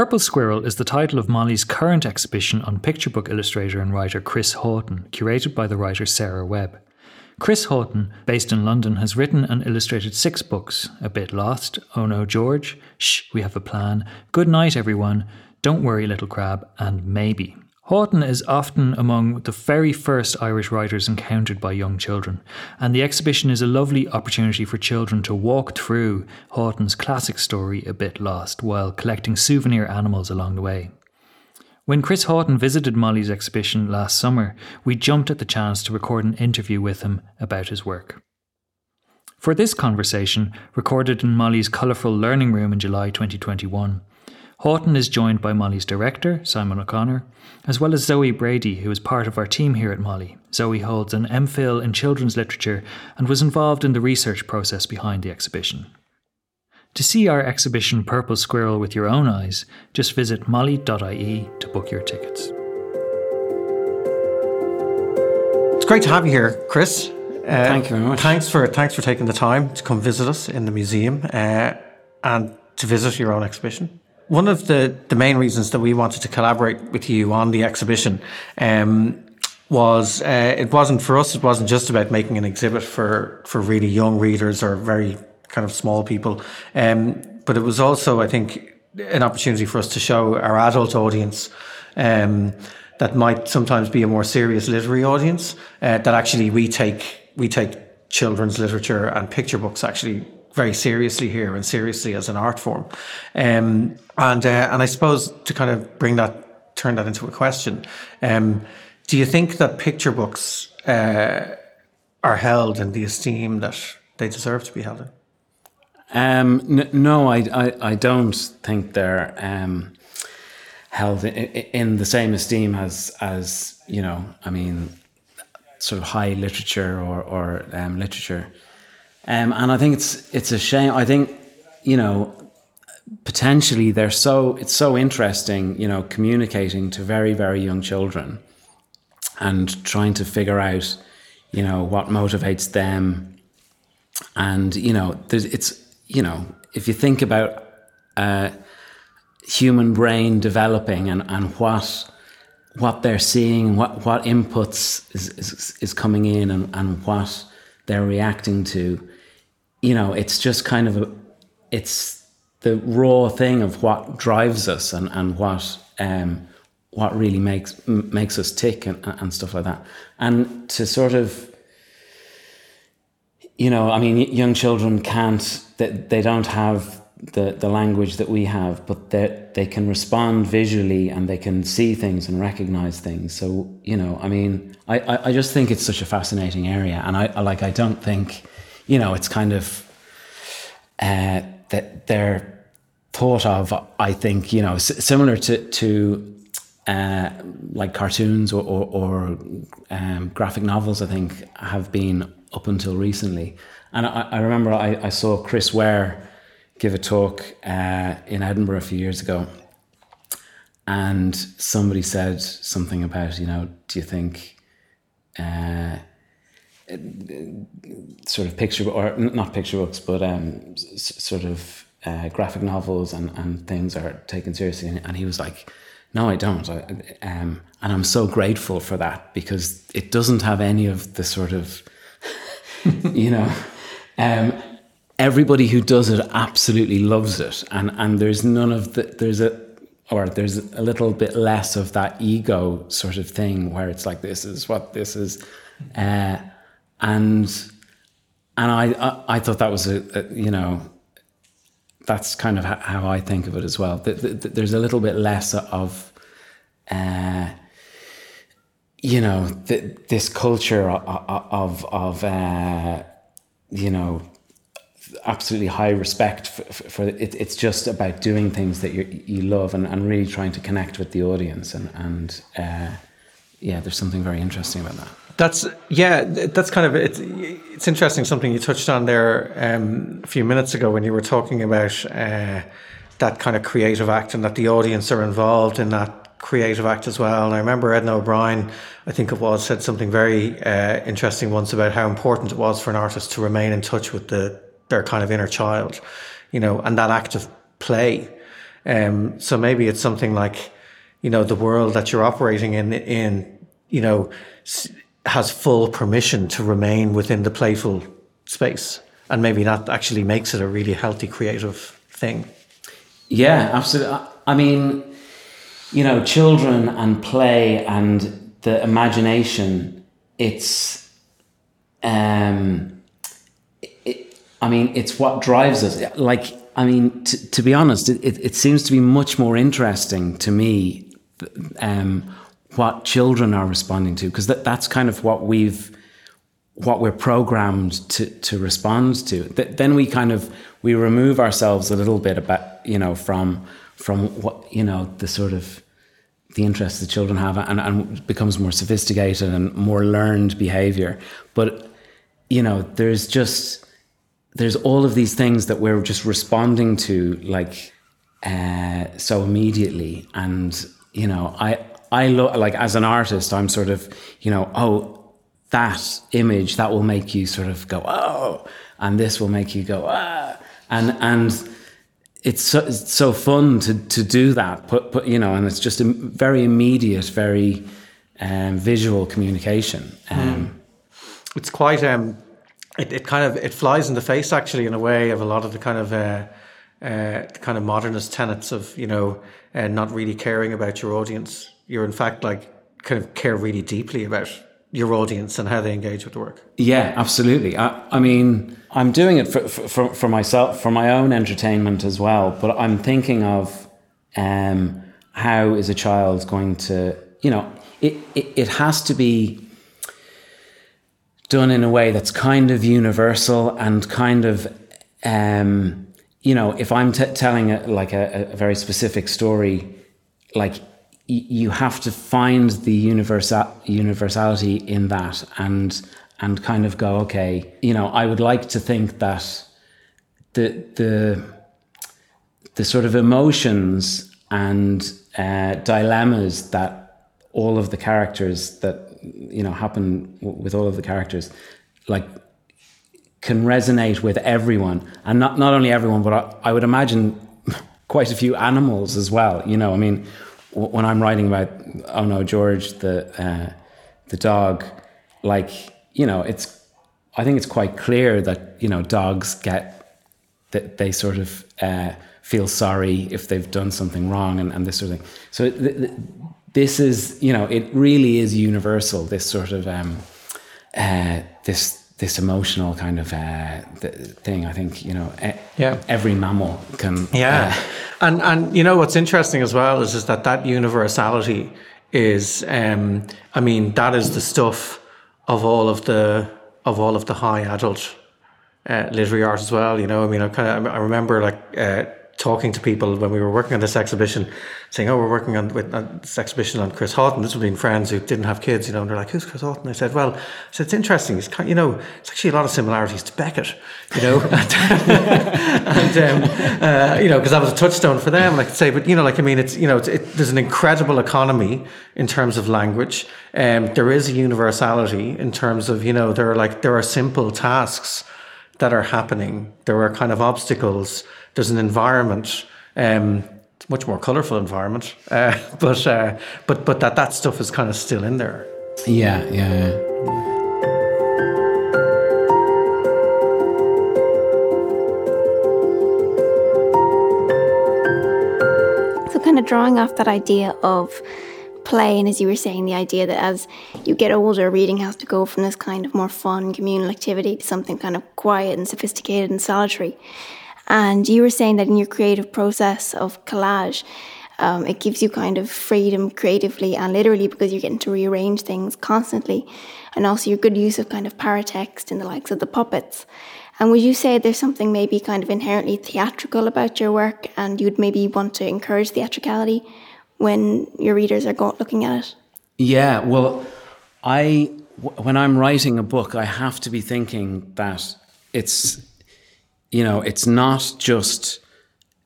Purple Squirrel is the title of MoLI's current exhibition on picture book illustrator and writer Chris Haughton, curated by the writer Sarah Webb. Chris Haughton, based in London, has written and illustrated six books A Bit Lost, Oh No George, Shh, We Have a Plan, Good Night Everyone, Don't Worry Little Crab, and Maybe. Haughton is often among the very first Irish writers encountered by young children, and the exhibition is a lovely opportunity for children to walk through Haughton's classic story, A Bit Lost, while collecting souvenir animals along the way. When Chris Haughton visited MoLI's exhibition last summer, we jumped at the chance to record an interview with him about his work. For this conversation, recorded in MoLI's colourful learning room in July 2021, Haughton is joined by MoLI's director, Simon O'Connor, as well as Zoe Brady, who is part of our team here at MoLI. Zoe holds an MPhil in children's literature and was involved in the research process behind the exhibition. To see our exhibition Purple Squirrel with your own eyes, just visit moli.ie to book your tickets. It's great to have you here, Chris. Uh, Thank you very much. Thanks for thanks for taking the time to come visit us in the museum uh, and to visit your own exhibition one of the, the main reasons that we wanted to collaborate with you on the exhibition um, was uh, it wasn't for us. It wasn't just about making an exhibit for for really young readers or very kind of small people, um, but it was also, I think, an opportunity for us to show our adult audience. Um, that might sometimes be a more serious literary audience. Uh, that actually we take we take children's literature and picture books actually very seriously here and seriously as an art form. Um, and uh, and I suppose to kind of bring that, turn that into a question, um, do you think that picture books uh, are held in the esteem that they deserve to be held in? Um, n- no, I, I, I, don't think they're um, held in, in, the same esteem as as you know. I mean, sort of high literature or or um, literature. Um, and I think it's it's a shame. I think you know potentially they're so it's so interesting. You know, communicating to very very young children and trying to figure out you know what motivates them. And you know, it's you know if you think about uh, human brain developing and and what what they're seeing, what what inputs is is, is coming in, and and what they're reacting to you know, it's just kind of a, it's the raw thing of what drives us and, and what, um, what really makes, makes us tick and, and stuff like that. And to sort of, you know, I mean, young children can't, they, they don't have the, the language that we have, but they they can respond visually and they can see things and recognize things. So, you know, I mean, I, I, I just think it's such a fascinating area. And I, I like, I don't think, you know, it's kind of uh, that they're thought of. I think you know, similar to to uh, like cartoons or, or, or um, graphic novels. I think have been up until recently, and I, I remember I, I, saw Chris Ware give a talk uh, in Edinburgh a few years ago, and somebody said something about you know, do you think uh, sort of picture or not picture books, but um, sort of uh, graphic novels and, and things are taken seriously. And, he was like, "No, I don't." I, um, and I'm so grateful for that because it doesn't have any of the sort of, you know, um, everybody who does it absolutely loves it, and and there's none of the there's a or there's a little bit less of that ego sort of thing where it's like this is what this is. Uh, and and I, I, I thought that was a, a, you know that's kind of how I think of it as well. There's a little bit less of uh, you know this culture of of uh, you know absolutely high respect for, for it, it's just about doing things that you you love and, and really trying to connect with the audience and and uh, yeah there's something very interesting about that that's yeah. That's kind of it's. It's interesting something you touched on there um, a few minutes ago when you were talking about uh, that kind of creative act and that the audience are involved in that creative act as well. And I remember Edna O'Brien, I think it was, said something very uh, interesting once about how important it was for an artist to remain in touch with the their kind of inner child, you know, and that act of play Um, so maybe it's something like, you know, the world that you're operating in, in, you know, has full permission to remain within the playful space. And maybe that actually makes it a really healthy, creative thing. Yeah, absolutely. I mean, you know, children and play and the imagination, it's, um, it, I mean, it's what drives us. Like, I mean, t- to be honest, it, it, it, seems to be much more interesting to me um, what children are responding to, because that, that's kind of what we've, what we're programmed to, to respond to. Th- then we kind of, we remove ourselves a little bit about, you know, from, from what, you know, the sort of, the interests the children have and, and becomes more sophisticated and more learned behavior. But, you know, there's just, there's all of these things that we're just responding to like uh, so immediately. And, you know, I, I look like as an artist, I'm sort of, you know, oh, that image that will make you sort of go, oh, and this will make you go, ah, and, and, it's so, it's so fun to to do that. Put, put you know, and it's just a very immediate, very um, visual communication. Um, mm. It's quite um, it, it kind of it flies in the face actually in a way of a lot of the kind of uh, uh, kind of modernist tenets of you know uh, not really caring about your audience. You're in fact like kind of care really deeply about your audience and how they engage with the work. Yeah, absolutely. I, I mean, I'm doing it for, for, for myself, for my own entertainment as well. But I'm thinking of um, how is a child going to, you know, it, it, it has to be done in a way that's kind of universal and kind of, um, you know, if I'm t- telling a, like a, a very specific story, like you have to find the universal universality in that and and kind of go okay you know i would like to think that the the the sort of emotions and uh, dilemmas that all of the characters that you know happen with all of the characters like can resonate with everyone. And not not only everyone but I, I would imagine quite a few animals as well you know i mean when I'm writing about oh no George the uh, the dog, like you know it's I think it's quite clear that you know dogs get that they sort of uh, feel sorry if they've done something wrong and, and this sort of thing. So th- th- this is you know it really is universal. This sort of um, uh, this this emotional kind of uh, thing. I think you know, yeah, every mammal can. Yeah, uh, and and you know what's interesting as well is is that that universality is, um, I mean, that is the stuff of all of the of all of the high adult uh, literary art as well. You know, I mean, I kind of I remember like uh, talking to people when we were working on this exhibition, saying, "Oh, we're working on with on this exhibition on Chris Haughton." This would be friends who didn't have kids, you know, and they're like, "Who's Chris Haughton?" I said, "Well, I said it's interesting. It's kind, you know, it's actually a lot of similarities to Beckett, you know, and, um, uh, you know, because that was a touchstone for them. And I could say, but you know, like I mean, it's you know, it's, it, there's an incredible economy in terms of language. Um, there is a universality in terms of you know, there are like there are simple tasks." that are happening. There are kind of obstacles. There's an environment. Um, much more colourful environment, uh, but uh, but but that that stuff is kind of still in there. Yeah, yeah. yeah. So, kind of drawing off that idea of play. And as you were saying, the idea that as you get older, reading has to go from this kind of more fun communal activity to something kind of quiet and sophisticated and solitary. And you were saying that in your creative process of collage, um, it gives you kind of freedom creatively and literally because you're getting to rearrange things constantly. And also your good use of kind of paratext in the likes of the puppets. And would you say there's something maybe kind of inherently theatrical about your work and you'd maybe want to encourage theatricality when your readers are go- looking at it? Yeah, well, I when I'm writing a book, I have to be thinking that it's you know it's not just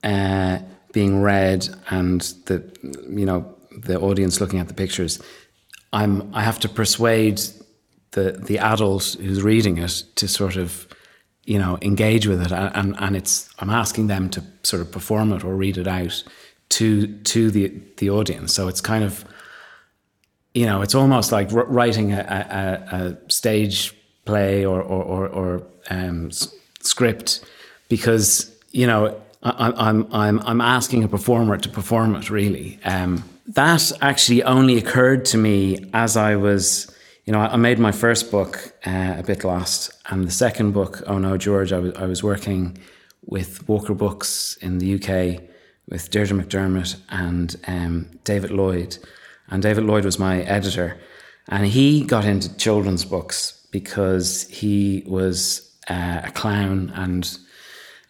uh, being read and the you know the audience looking at the pictures. I'm I have to persuade the the adult who's reading it to sort of you know engage with it and and it's I'm asking them to sort of perform it or read it out to to the the audience. So it's kind of you know it's almost like writing a, a, a stage play or or, or, or um, script because you know I, I'm I'm I'm asking a performer to perform it really. Um, that actually only occurred to me as I was you know, I made my first book uh, a bit lost, and the second book, Oh No, George, I was I was working with Walker Books in the UK with Deirdre McDermott and um, David Lloyd, and David Lloyd was my editor, and he got into children's books because he was uh, a clown, and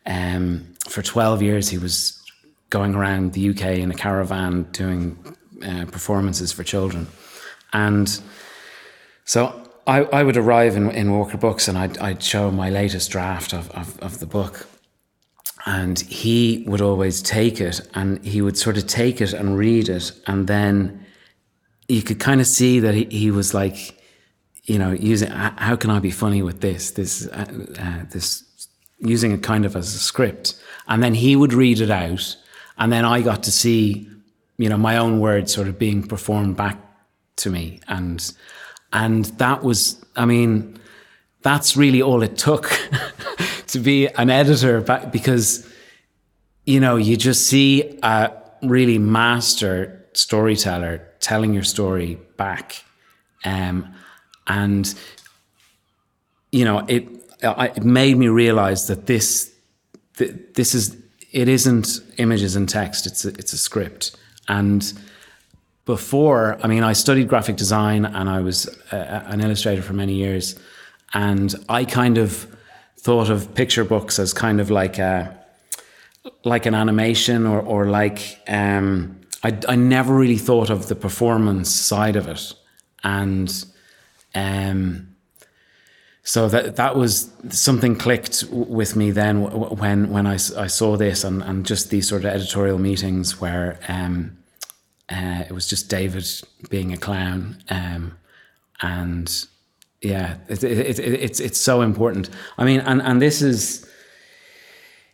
um, for twelve years he was going around the UK in a caravan doing uh, performances for children, and so I, I would arrive in, in Walker Books and I'd, I'd show my latest draft of, of, of the book. And he would always take it and he would sort of take it and read it. And then you could kind of see that he, he was like, you know, using, how can I be funny with this? This, uh, uh, this, using it kind of as a script. And then he would read it out. And then I got to see, you know, my own words sort of being performed back to me. And, and that was, I mean, that's really all it took to be an editor back because, you know, you just see a really master storyteller telling your story back. Um, and, you know, it, it made me realize that this, this is, it isn't images and text, it's a, it's a script. And, before, I mean, I studied graphic design and I was a, an illustrator for many years. And I kind of thought of picture books as kind of like a, like an animation or, or like, um, I, I never really thought of the performance side of it. And, um, so that that was something clicked with me then when when I, I saw this and, and just these sort of editorial meetings where um, uh, it was just David being a clown, um, and yeah, it, it, it, it's it's so important. I mean, and and this is,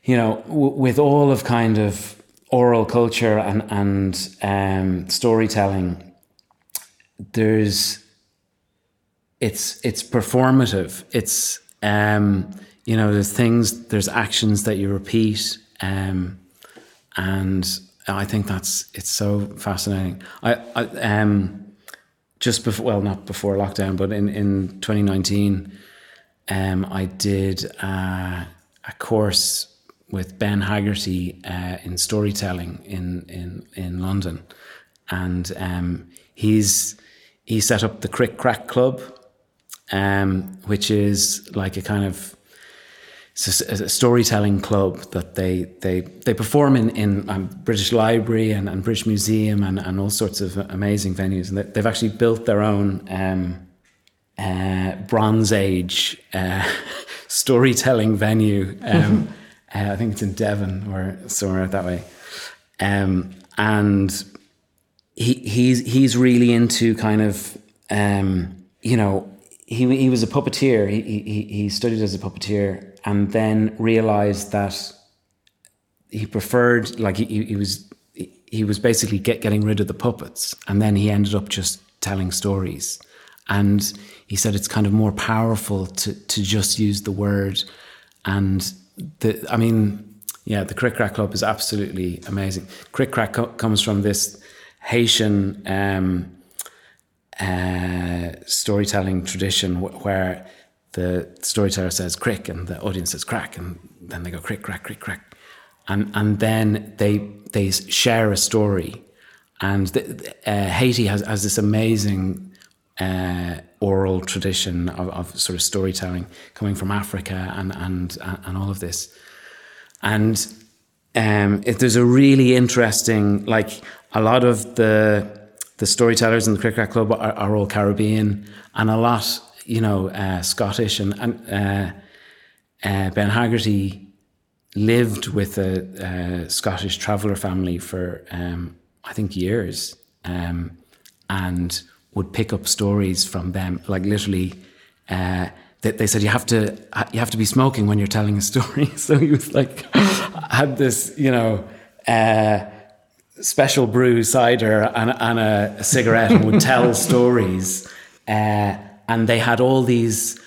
you know, w- with all of kind of oral culture and and um, storytelling, there's it's it's performative. It's um, you know, there's things, there's actions that you repeat, um, and I think that's it's so fascinating. I, I um just before well not before lockdown, but in in 2019, um I did uh, a course with Ben Haggerty uh, in storytelling in in in London, and um, he's he set up the Crick Crack Club, um, which is like a kind of a, a, storytelling club that they they they perform in in um, British Library and, and British Museum and, and all sorts of amazing venues, and they, have actually built their own um, uh, Bronze Age uh, storytelling venue. Um, uh, I think it's in Devon or somewhere that way, um, and he he's he's really into kind of um, you know he he was a puppeteer. He he he studied as a puppeteer and then realized that he preferred like he, he was he was basically get, getting rid of the puppets. And then he ended up just telling stories. And he said it's kind of more powerful to to just use the word. And the i mean yeah the crick crack club is absolutely amazing. Crick crack co- comes from this haitian um, uh, storytelling tradition where the storyteller says crick and the audience says crack and then they go crick crack crick crack. And and then they they share a story. And uh, Haiti has, has this amazing uh, oral tradition of, of, sort of storytelling coming from Africa and and and all of this. And um, there's a really interesting like a lot of the the storytellers in the Crick Crack Club are, are all Caribbean and a lot you know, uh, Scottish, and, and uh, uh, Ben Haggerty lived with a, a Scottish traveller family for, um, I think, years, um, and would pick up stories from them, like literally. Uh, they, they said you have to you have to be smoking when you're telling a story. So he was like had this, you know, uh, special brew cider and, and a, a cigarette and would tell stories. Uh, and they had all these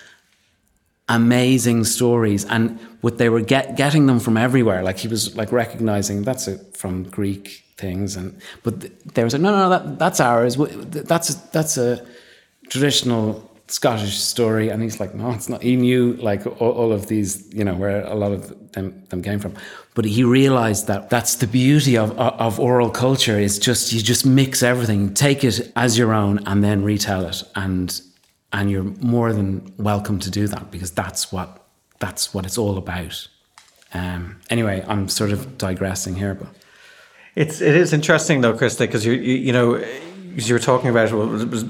amazing stories and what they were get, getting them from everywhere like he was like recognizing that's from greek things and but they were saying no no, no that, that's ours that's that's a traditional scottish story and he's like no it's not. He knew like all, all of these you know where a lot of them, them came from. But he realized that that's the beauty of, of oral culture is just you just mix everything. Take it as your own and then retell it and and you're more than welcome to do that because that's what that's what it's all about. Um, anyway, I'm sort of digressing here, but it's it is interesting though, Krista, because you, you you know you were talking about it was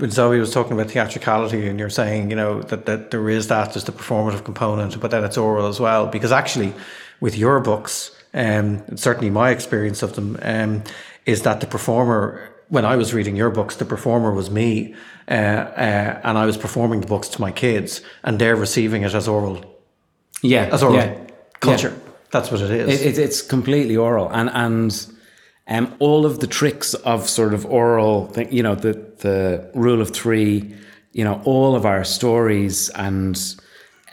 when Zoe was talking about theatricality, and you're saying you know that that there is that there's the performative component, but then it's oral as well. Because actually, with your books, um, and certainly my experience of them, um, is that the performer when I was reading your books, the performer was me, uh, uh, and I was performing the books to my kids, and they're receiving it as oral. Yeah, as oral yeah, culture. Yeah. That's what it is. It, it, it's completely oral, and and um, all of the tricks of sort of oral, thing, you know, the the rule of three, you know, all of our stories and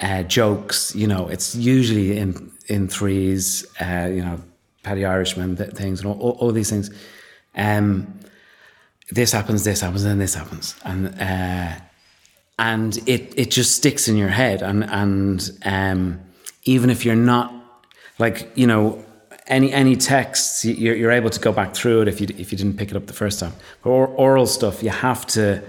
uh, jokes, you know, it's usually in in threes, uh, you know, Paddy Irishman things and all, all these things. Um, this happens, this happens, and this happens, and uh, and it it just sticks in your head, and and um, even if you're not like you know any any texts, you're, you're able to go back through it if you if you didn't pick it up the first time. But oral stuff, you have to.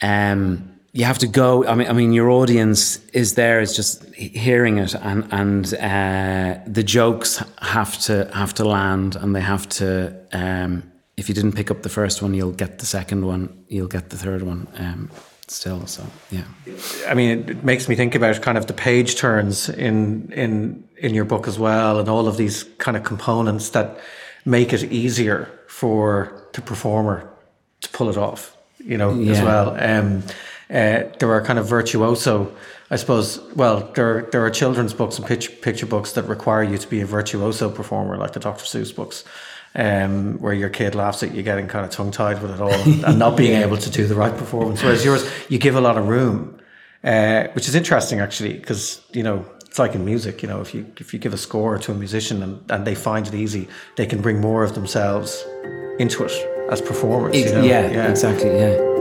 Um, you have to go. I mean, I mean, your audience is there, is just hearing it, and and uh, the jokes have to have to land, and they have to um, if you didn't pick up the first one, you'll get the second one, you'll get the third one. Um, still, so yeah. I mean, it makes me think about kind of the page turns in in in your book as well, and all of these kind of components that make it easier for the performer to pull it off. You know, yeah. as well. Um, uh, there are kind of virtuoso. I suppose. Well, there there are children's books and picture picture books that require you to be a virtuoso performer, like the Dr. Seuss books um, where your kid laughs at you getting kind of tongue tied with it all and not being able to do the right performance. Whereas yours, you give a lot of room, uh, which is interesting actually, because you know it's like in music. You know, if you if you give a score to a musician and, and they find it easy, they can bring more of themselves into it as performers. You know? yeah, yeah, exactly. Yeah.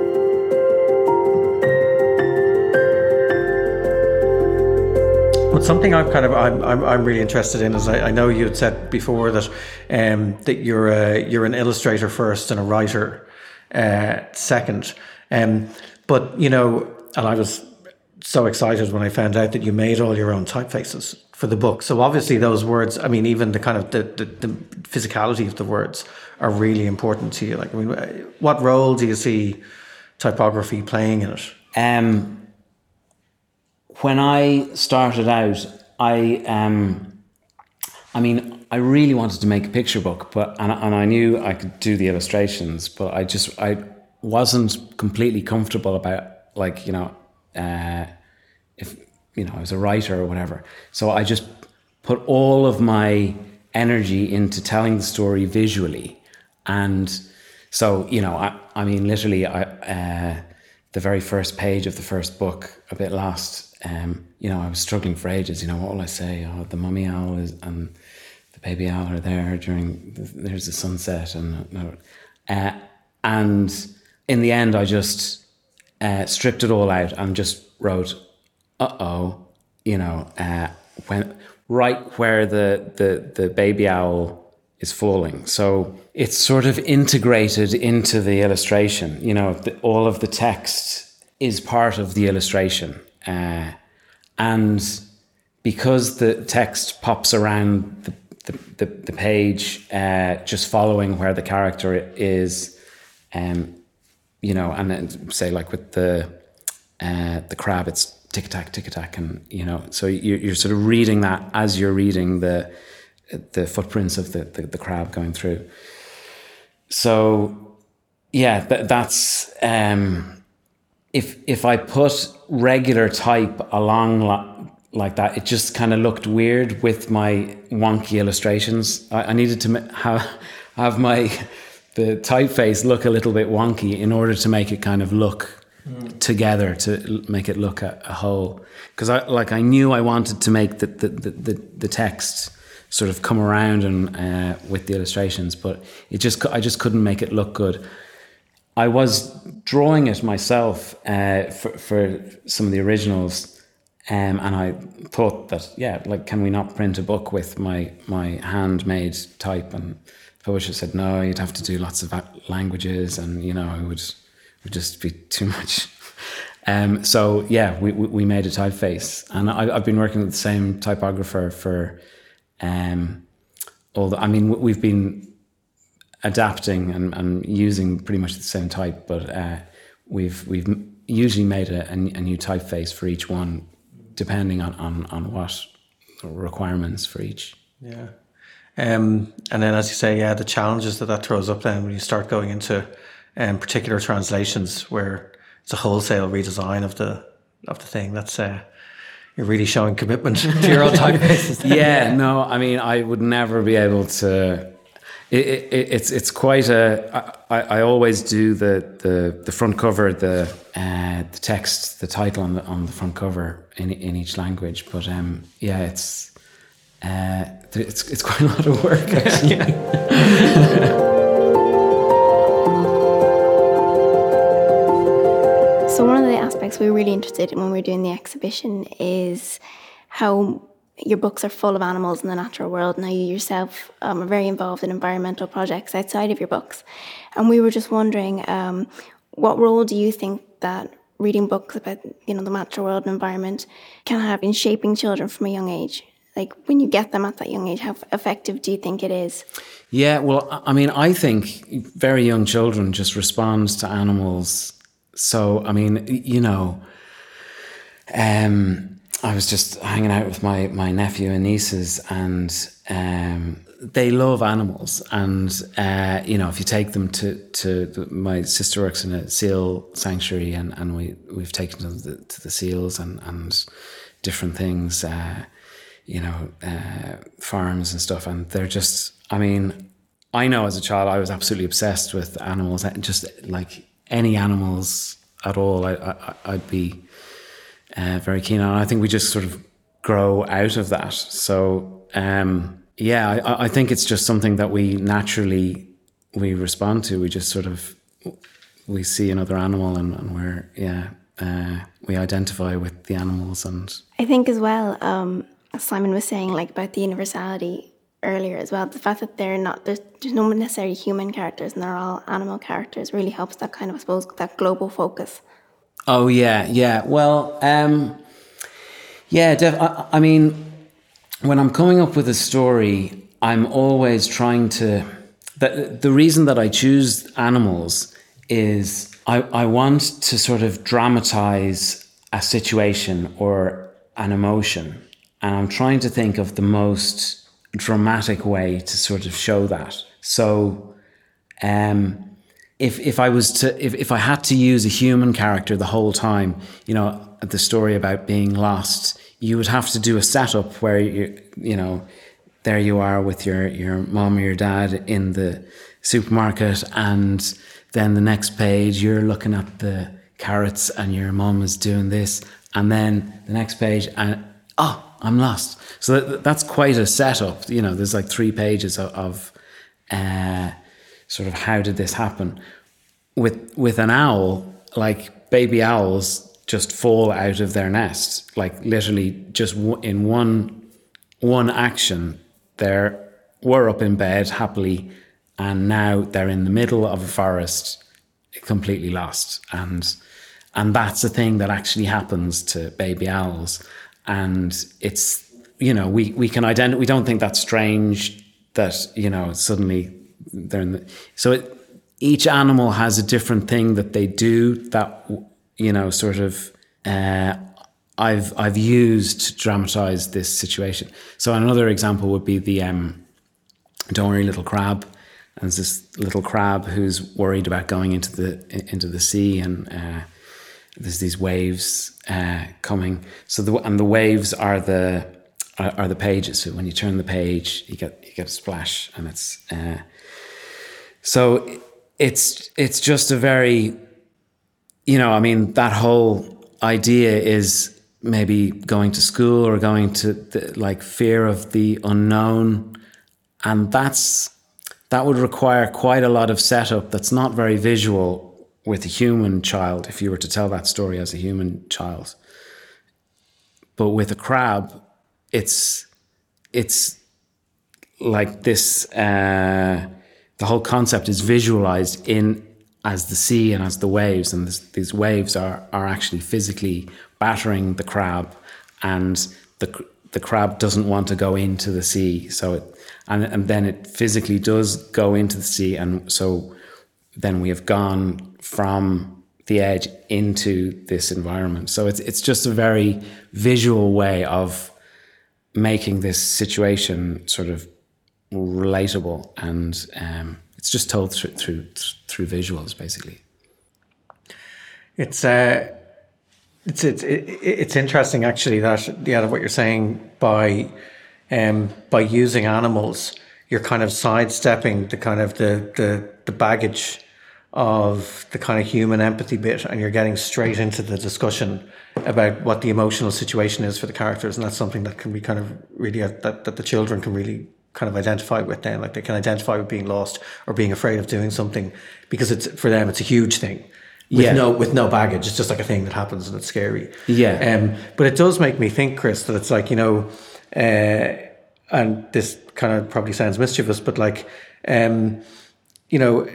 But something I'm kind of I'm, I'm, I'm really interested in is I, I know you had said before that um, that you're a, you're an illustrator first and a writer uh, second. Um, but you know, and I was so excited when I found out that you made all your own typefaces for the book. So obviously those words, I mean, even the kind of the, the, the physicality of the words are really important to you. Like, I mean, what role do you see typography playing in it? Um, when I started out, I um, I mean, I really wanted to make a picture book, but and, and I knew I could do the illustrations, but I just I wasn't completely comfortable about like you know uh, if you know I was a writer or whatever. So I just put all of my energy into telling the story visually, and so you know I I mean literally I. Uh, the very first page of the first book, a bit lost, um, you know, I was struggling for ages. You know, what will I say? Oh, the mummy owl is, and the baby owl are there during. The, there's the sunset, and uh, and in the end, I just uh, stripped it all out and just wrote, "Uh oh," you know, uh, when right where the the the baby owl is falling. So it's sort of integrated into the illustration. You know, the, all of the text is part of the illustration. Uh, and because the text pops around the, the, the, the page, uh, just following where the character is, um, you know, and say like with the uh, the crab, it's tick tack, tick tack, and you know, so you're, you're sort of reading that as you're reading the the footprints of the, the, the crab going through. So, yeah, th- that's um, if if I put regular type along like that, it just kind of looked weird with my wonky illustrations. I, I needed to have have my the typeface look a little bit wonky in order to make it kind of look together to make it look a, a whole. Because I like I knew I wanted to make the the, the, the, the text sort of come around and uh, with the illustrations, but it just I just couldn't make it look good. I was drawing it myself uh, for, for some of the originals, um, and I thought that yeah, like can we not print a book with my my handmade type? And the publisher said no, you'd have to do lots of languages, and you know it would would just be too much. Um, so yeah, we, we made a typeface, and I, have been working with the same typographer for, um, all the, I mean, we've been adapting and, and using pretty much the same type, but uh, we've we've usually made a, a, new typeface for each one, depending on, on, on what requirements for each. Yeah. Um, and then, as you say, yeah, the challenges that that throws up then when you start going into um, particular translations where it's a wholesale redesign of the of the thing. That's uh, you're really showing commitment to your own typefaces. yeah, no, I mean, I would never be able to. It, it, it's it's quite a. I, I always do the, the, the front cover, the uh, the text, the title on the on the front cover in in each language. But um, yeah, it's uh, it's it's quite a lot of work actually. So, one of the aspects we are really interested in when we are doing the exhibition is how your books are full of animals in the natural world. Now, you yourself um, are very involved in environmental projects outside of your books. And we were just wondering um, what role do you think that reading books about you know the natural world and environment can have in shaping children from a young age? Like when you get them at that young age, how effective do you think it is? Yeah, well, I mean, I think very young children just respond to animals so I mean, you know, um, I was just hanging out with my my nephew and nieces, and um, they love animals. And uh, you know, if you take them to to my sister works in a seal sanctuary, and, and we we've taken them to the, to the seals and and different things, uh, you know, uh, farms and stuff, and they're just. I mean, I know as a child I was absolutely obsessed with animals, just like any animals at all, I, I, would be uh, very keen on. I think we just sort of grow out of that. So um, yeah, I, I think it's just something that we naturally we respond to. We just sort of we see another animal and, and we're yeah uh, we identify with the animals and I think as well. Um, Simon was saying like about the universality earlier as well. The fact that they're not there's, there's no necessarily human characters and they're all animal characters really helps that kind of I suppose that global focus. Oh yeah, yeah. Well, um, yeah. Def, I, I mean, when I'm coming up with a story, I'm always trying to. The, the reason that I choose animals is I, I want to sort of dramatize a situation or an emotion. And I'm trying to think of the most dramatic way to sort of show that. So, um, if if I was to if, if I had to use a human character the whole time, you know, the story about being lost, you would have to do a setup where you you know, there you are with your your mom or your dad in the supermarket, and then the next page you're looking at the carrots and your mom is doing this, and then the next page and oh, I'm lost. So that, that's quite a setup. You know, there's like three pages of, of uh, sort of how did this happen. With with an owl, like baby owls just fall out of their nest, like literally just in one one action. they're were up in bed happily, and now they're in the middle of a forest, completely lost. And and that's a thing that actually happens to baby owls and it's you know we we can identify we don't think that's strange that you know suddenly they're in the so it, each animal has a different thing that they do that you know sort of uh, I've I've used to dramatize this situation. So another example would be the um, don't worry little crab. And there's this little crab who's worried about going into the into the sea and uh, there's these waves uh, coming. So the and the waves are the are, are, the pages. So when you turn the page, you get you get a splash, and it's uh, so it's it's just a very, you know, I mean, that whole idea is maybe going to school or going to the, like fear of the unknown, and that's that would require quite a lot of setup. That's not very visual with a human child if you were to tell that story as a human child. But with a crab, it's it's like this. Uh, the whole concept is visualized in as the sea and as the waves, and this, these waves are are actually physically battering the crab, and the the crab doesn't want to go into the sea, so it and and then it physically does go into the sea, and so then we have gone from the edge into this environment. So it's it's just a very visual way of making this situation sort of relatable, and um, it's just told through through through visuals, basically. It's uh, it's it's it's interesting actually that yeah what you're saying by um, by using animals, you're kind of sidestepping the kind of the the, the baggage of the kind of human empathy bit and you're getting straight into the discussion about what the emotional situation is for the characters and that's something that can be kind of really uh, that, that the children can really kind of identify with then like they can identify with being lost or being afraid of doing something because it's for them it's a huge thing with Yeah. no with no baggage it's just like a thing that happens and it's scary Yeah. um but it does make me think chris that it's like you know uh and this kind of probably sounds mischievous but like um you know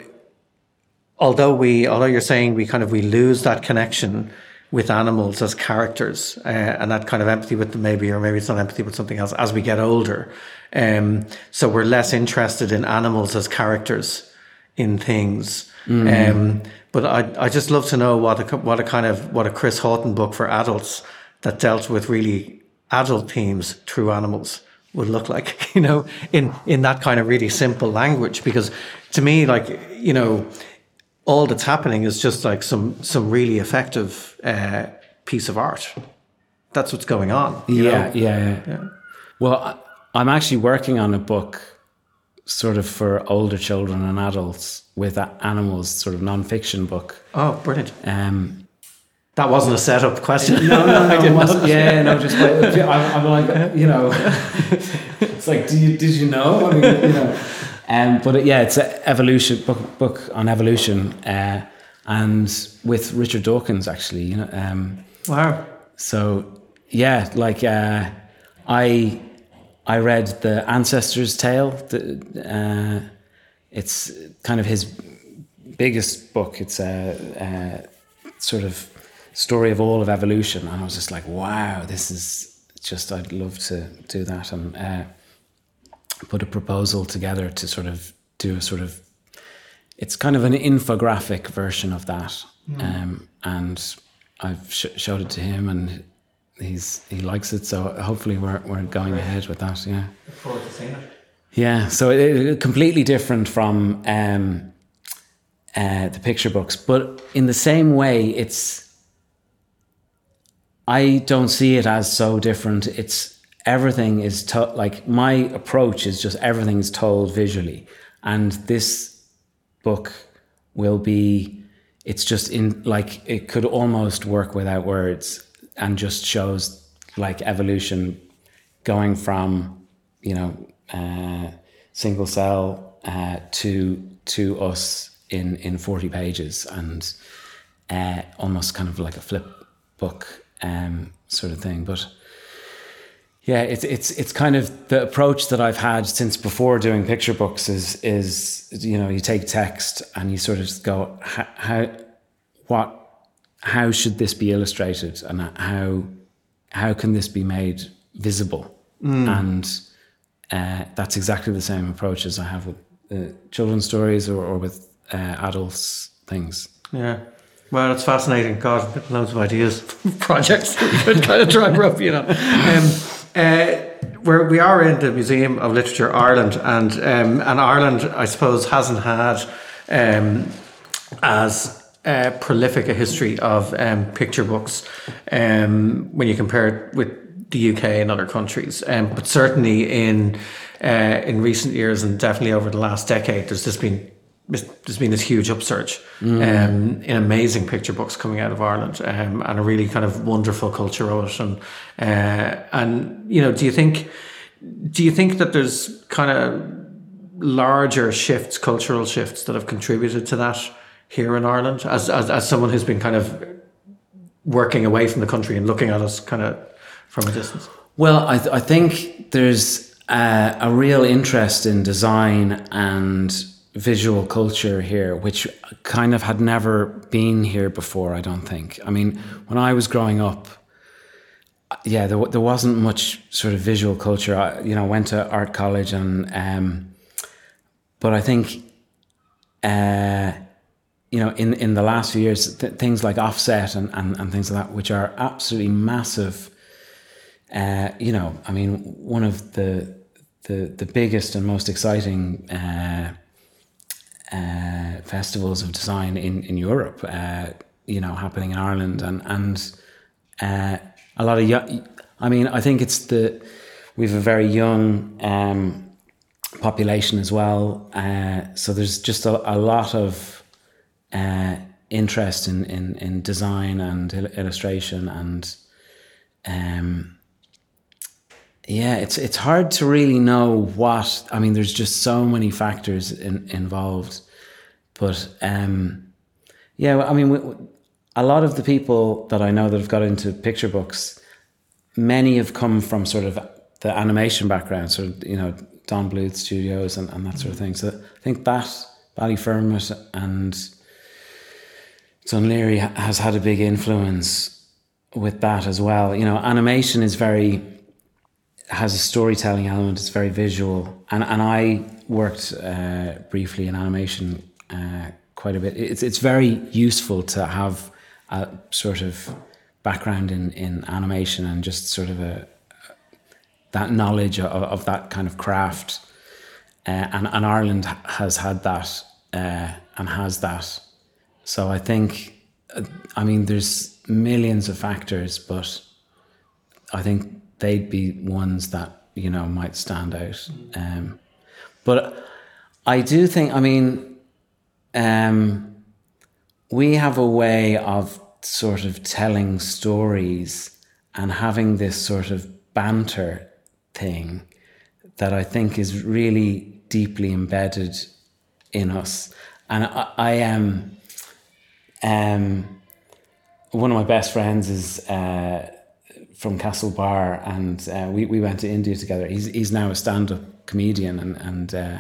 although we although you're saying we kind of we lose that connection with animals as characters uh, and that kind of empathy with them maybe or maybe it's not empathy with something else as we get older um, so we're less interested in animals as characters in things. Um, but I, I just love to know what a what a kind of what a Chris Haughton book for adults that dealt with really adult themes through animals would look like you know in in that kind of really simple language. Because to me like you know all that's happening is just like some some really effective uh, piece of art. That's what's going on. yeah, know? yeah, yeah, Well, I'm actually working on a book, sort of for older children and adults with animals, sort of non-fiction book. Oh, brilliant! Um, That wasn't a setup question. no, no, no, it didn't wasn't. Yeah, no, just wait. I'm, I'm like, you know, it's like, do you, did you know? I mean, you know. Um, but yeah, it's an evolution book, book on evolution, uh, and with Richard Dawkins actually. You know, um, Wow. so yeah, like uh, I I read the Ancestors' Tale. The, uh, it's kind of his biggest book. It's a, a sort of story of all of evolution, and I was just like, wow, this is just. I'd love to do that and uh, put a proposal together to sort of do a sort of. It's kind of an infographic version of that, um, and I've sh- showed it to him, and he's he likes it. So hopefully we're we're going ahead with that. Yeah. Look forward to seeing it. Yeah, so it, it- completely different from um, uh, the picture books, but in the same way, it's. I don't see it as so different. It's everything is to, like my approach is just everything is told visually, and this book will be. It's just in like it could almost work without words, and just shows like evolution going from you know uh, single cell uh, to to us in in 40 pages and uh, almost kind of like a flip book um, sort of thing but yeah it's it's it's kind of the approach that I've had since before doing picture books is is you know you take text and you sort of go how, what how should this be illustrated and how how can this be made visible and uh, that's exactly the same approach as I have with uh, children's stories or, or with uh, adults things. Yeah. Well, it's fascinating. God, loads of ideas, projects that you could kind of try you know. Um, uh, we're, we are in the Museum of Literature Ireland, and um, and Ireland, I suppose, hasn't had um, as uh, prolific a history of um, picture books um, when you compare it with the UK and other countries. Um, but certainly in uh, in recent years, and definitely over the last decade, there's just been there's been this huge upsurge um, in amazing picture books coming out of Ireland um, and a really kind of wonderful culture of it. And uh, and you know, do you think do you think that there's kind of larger shifts, cultural shifts that have contributed to that here in Ireland? As as, as someone who's been kind of working away from the country and looking at us kind of from a distance. Well, I, th- I think there's uh, a real interest in design and visual culture here, which kind of had never been here before, I don't think. I mean, when I was growing up, yeah, there, there wasn't much sort of visual culture. I, you know, went to art college and, um, but I think, uh, you know, in, in the last few years, th- things like offset and, and, and things like that, which are absolutely massive. Uh, you know, I mean, one of the the the biggest and most exciting uh, uh, festivals of design in in Europe. Uh, you know, happening in Ireland and and uh, a lot of young. I mean, I think it's the we have a very young um, population as well. Uh, so there's just a, a lot of uh, interest in, in in design and il- illustration and. Um, yeah, it's it's hard to really know what. I mean, there's just so many factors in, involved, but um, yeah, I mean, we, a lot of the people that I know that have got into picture books, many have come from sort of the animation background, sort of you know Don Bluth Studios and, and that sort of thing. So I think that Ballyfermot and Dún Laoghaire has had a big influence with that as well. You know, animation is very has a storytelling element. It's very visual, and and I worked uh, briefly in animation uh, quite a bit. It's it's very useful to have a sort of background in in animation and just sort of a that knowledge of, of that kind of craft. Uh, and and Ireland has had that uh, and has that. So I think, uh, I mean, there's millions of factors, but I think they'd be ones that you know might stand out. Um, but I do think, I mean, um, we have a way of sort of telling stories and having this sort of banter thing that I think is really deeply embedded in us. And I, am, um, one of my best friends is uh, from Castlebar, and uh, we, we went to India together. He's he's now a stand up comedian, and and uh,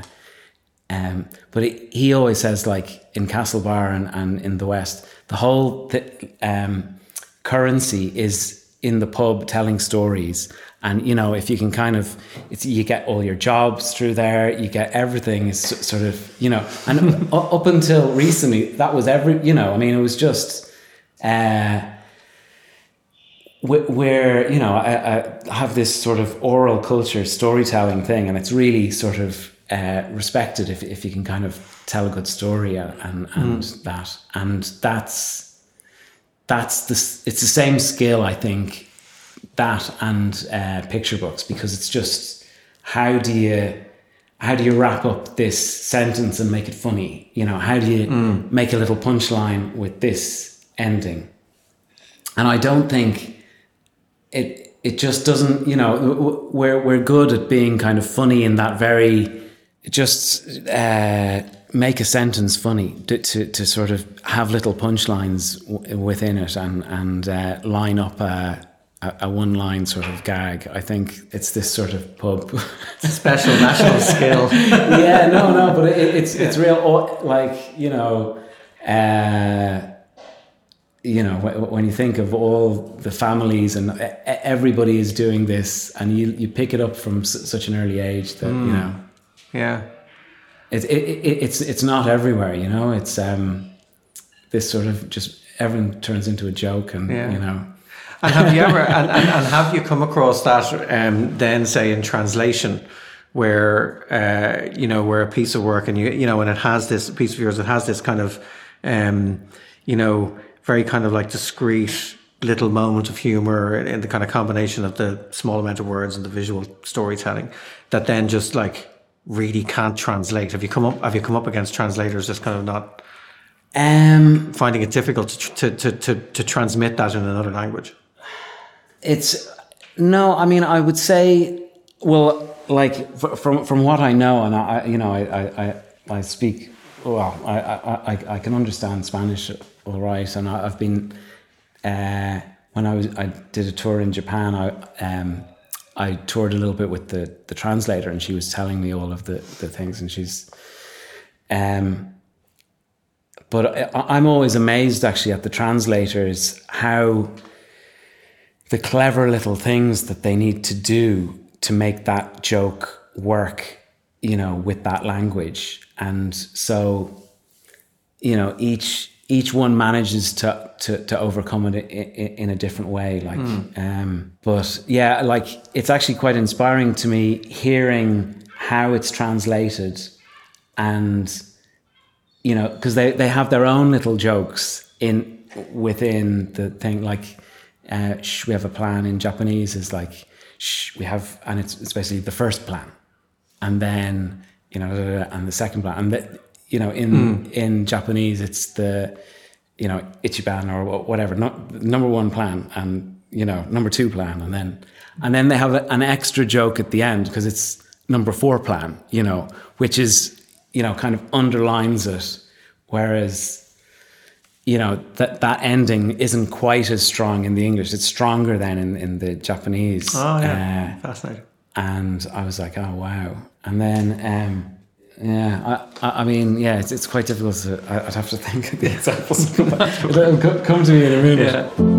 um, but he, he always says like in Castlebar and, and in the West, the whole th- um, currency is in the pub telling stories. And you know, if you can kind of, you get all your jobs through there. You get everything is sort of, you know, and up until recently, that was every, you know, I mean, it was just. Uh, where you know I, I, have this sort of oral culture storytelling thing and it's really sort of uh, respected if, if you can kind of tell a good story and and, and mm. that and that's that's the it's the same skill I think that and uh, picture books because it's just how do you how do you wrap up this sentence and make it funny you know how do you mm. make a little punchline with this ending and I don't think it it just doesn't you know we're we're good at being kind of funny in that very just uh, make a sentence funny to, to, to sort of have little punchlines w- within it and and uh, line up a, a, one line sort of gag. I think it's this sort of pub. It's a special national skill. yeah, no, no, but it, it's it's real. Like you know. Uh, you know when you think of all the families and everybody is doing this and you you pick it up from such an early age that mm. you know yeah. It, it, it, it's it's not everywhere you know? It's um this sort of just everyone turns into a joke and yeah. you know. And have you ever and, and, and, have you come across that um, then say in translation where uh, you know where a piece of work and you you know and it has this piece of yours it has this kind of um, you know very kind of like discreet little moment of humor in the kind of combination of the small amount of words and the visual storytelling that then just like really can't translate? Have you come up have you come up against translators just kind of not Um, finding it difficult to to to to, to transmit that in another language? It's no. I mean, I would say, well, like from from what I know, and I, you know, I I, I, I speak well. I, I I can understand Spanish all right, and I, I've been uh, when I was I did a tour in Japan. I um I toured a little bit with the the translator, and she was telling me all of the the things, and she's um. But I, I'm always amazed, actually, at the translators how the clever little things that they need to do to make that joke work, you know, with that language. And so, you know, each each one manages to to, to overcome it in, in a different way. Like, um, but yeah, like it's actually quite inspiring to me hearing how it's translated, and you know, because they they have their own little jokes in within the thing, like uh, sh, we have a plan in Japanese is like sh, we have, and it's, it's basically the first plan, and then you know, and the second plan, and the, you know, in in Japanese it's the you know ichiban or whatever, not number one plan, and you know number two plan, and then and then they have an extra joke at the end because it's number four plan, you know, which is you know kind of underlines it, whereas you know that that ending isn't quite as strong in the English. It's stronger than in, in the Japanese. Oh yeah, Uh, fascinating. and I was like, oh wow. And then, um, yeah, I, I, I mean, yeah, it's, it's quite difficult to. I- I'd have to think of the examples. It'll co- come to me in a minute. Yeah.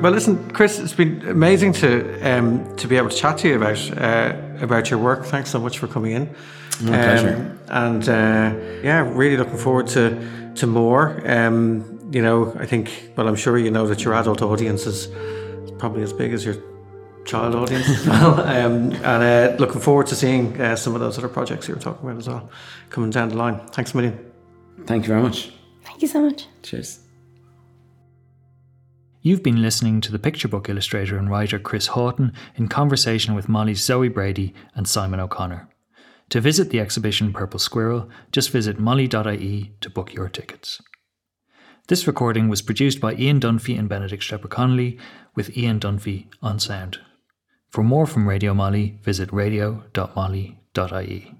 Well, listen, Chris, it's been amazing to um, to be able to chat to you about uh, about your work. Thanks so much for coming in. My pleasure. And uh, yeah, really looking forward to to more. Um, you know, I think. Well, I'm sure you know that your adult audience is probably as big as your child audience as well. Um, and uh, looking forward to seeing uh, some of those other projects you were talking about as well coming down the line. Thanks a million. Thank you very much. Thank you so much. Cheers. You've been listening to the picture book illustrator and writer Chris Haughton in conversation with MoLI's Zoe Brady and Simon O'Connor. To visit the exhibition Purple Squirrel, just visit moli.ie to book your tickets. This recording was produced by Ian Dunphy and Benedict Strepper Connolly, with Ian Dunphy on sound. For more from Radio MoLI, visit radio.moli.ie.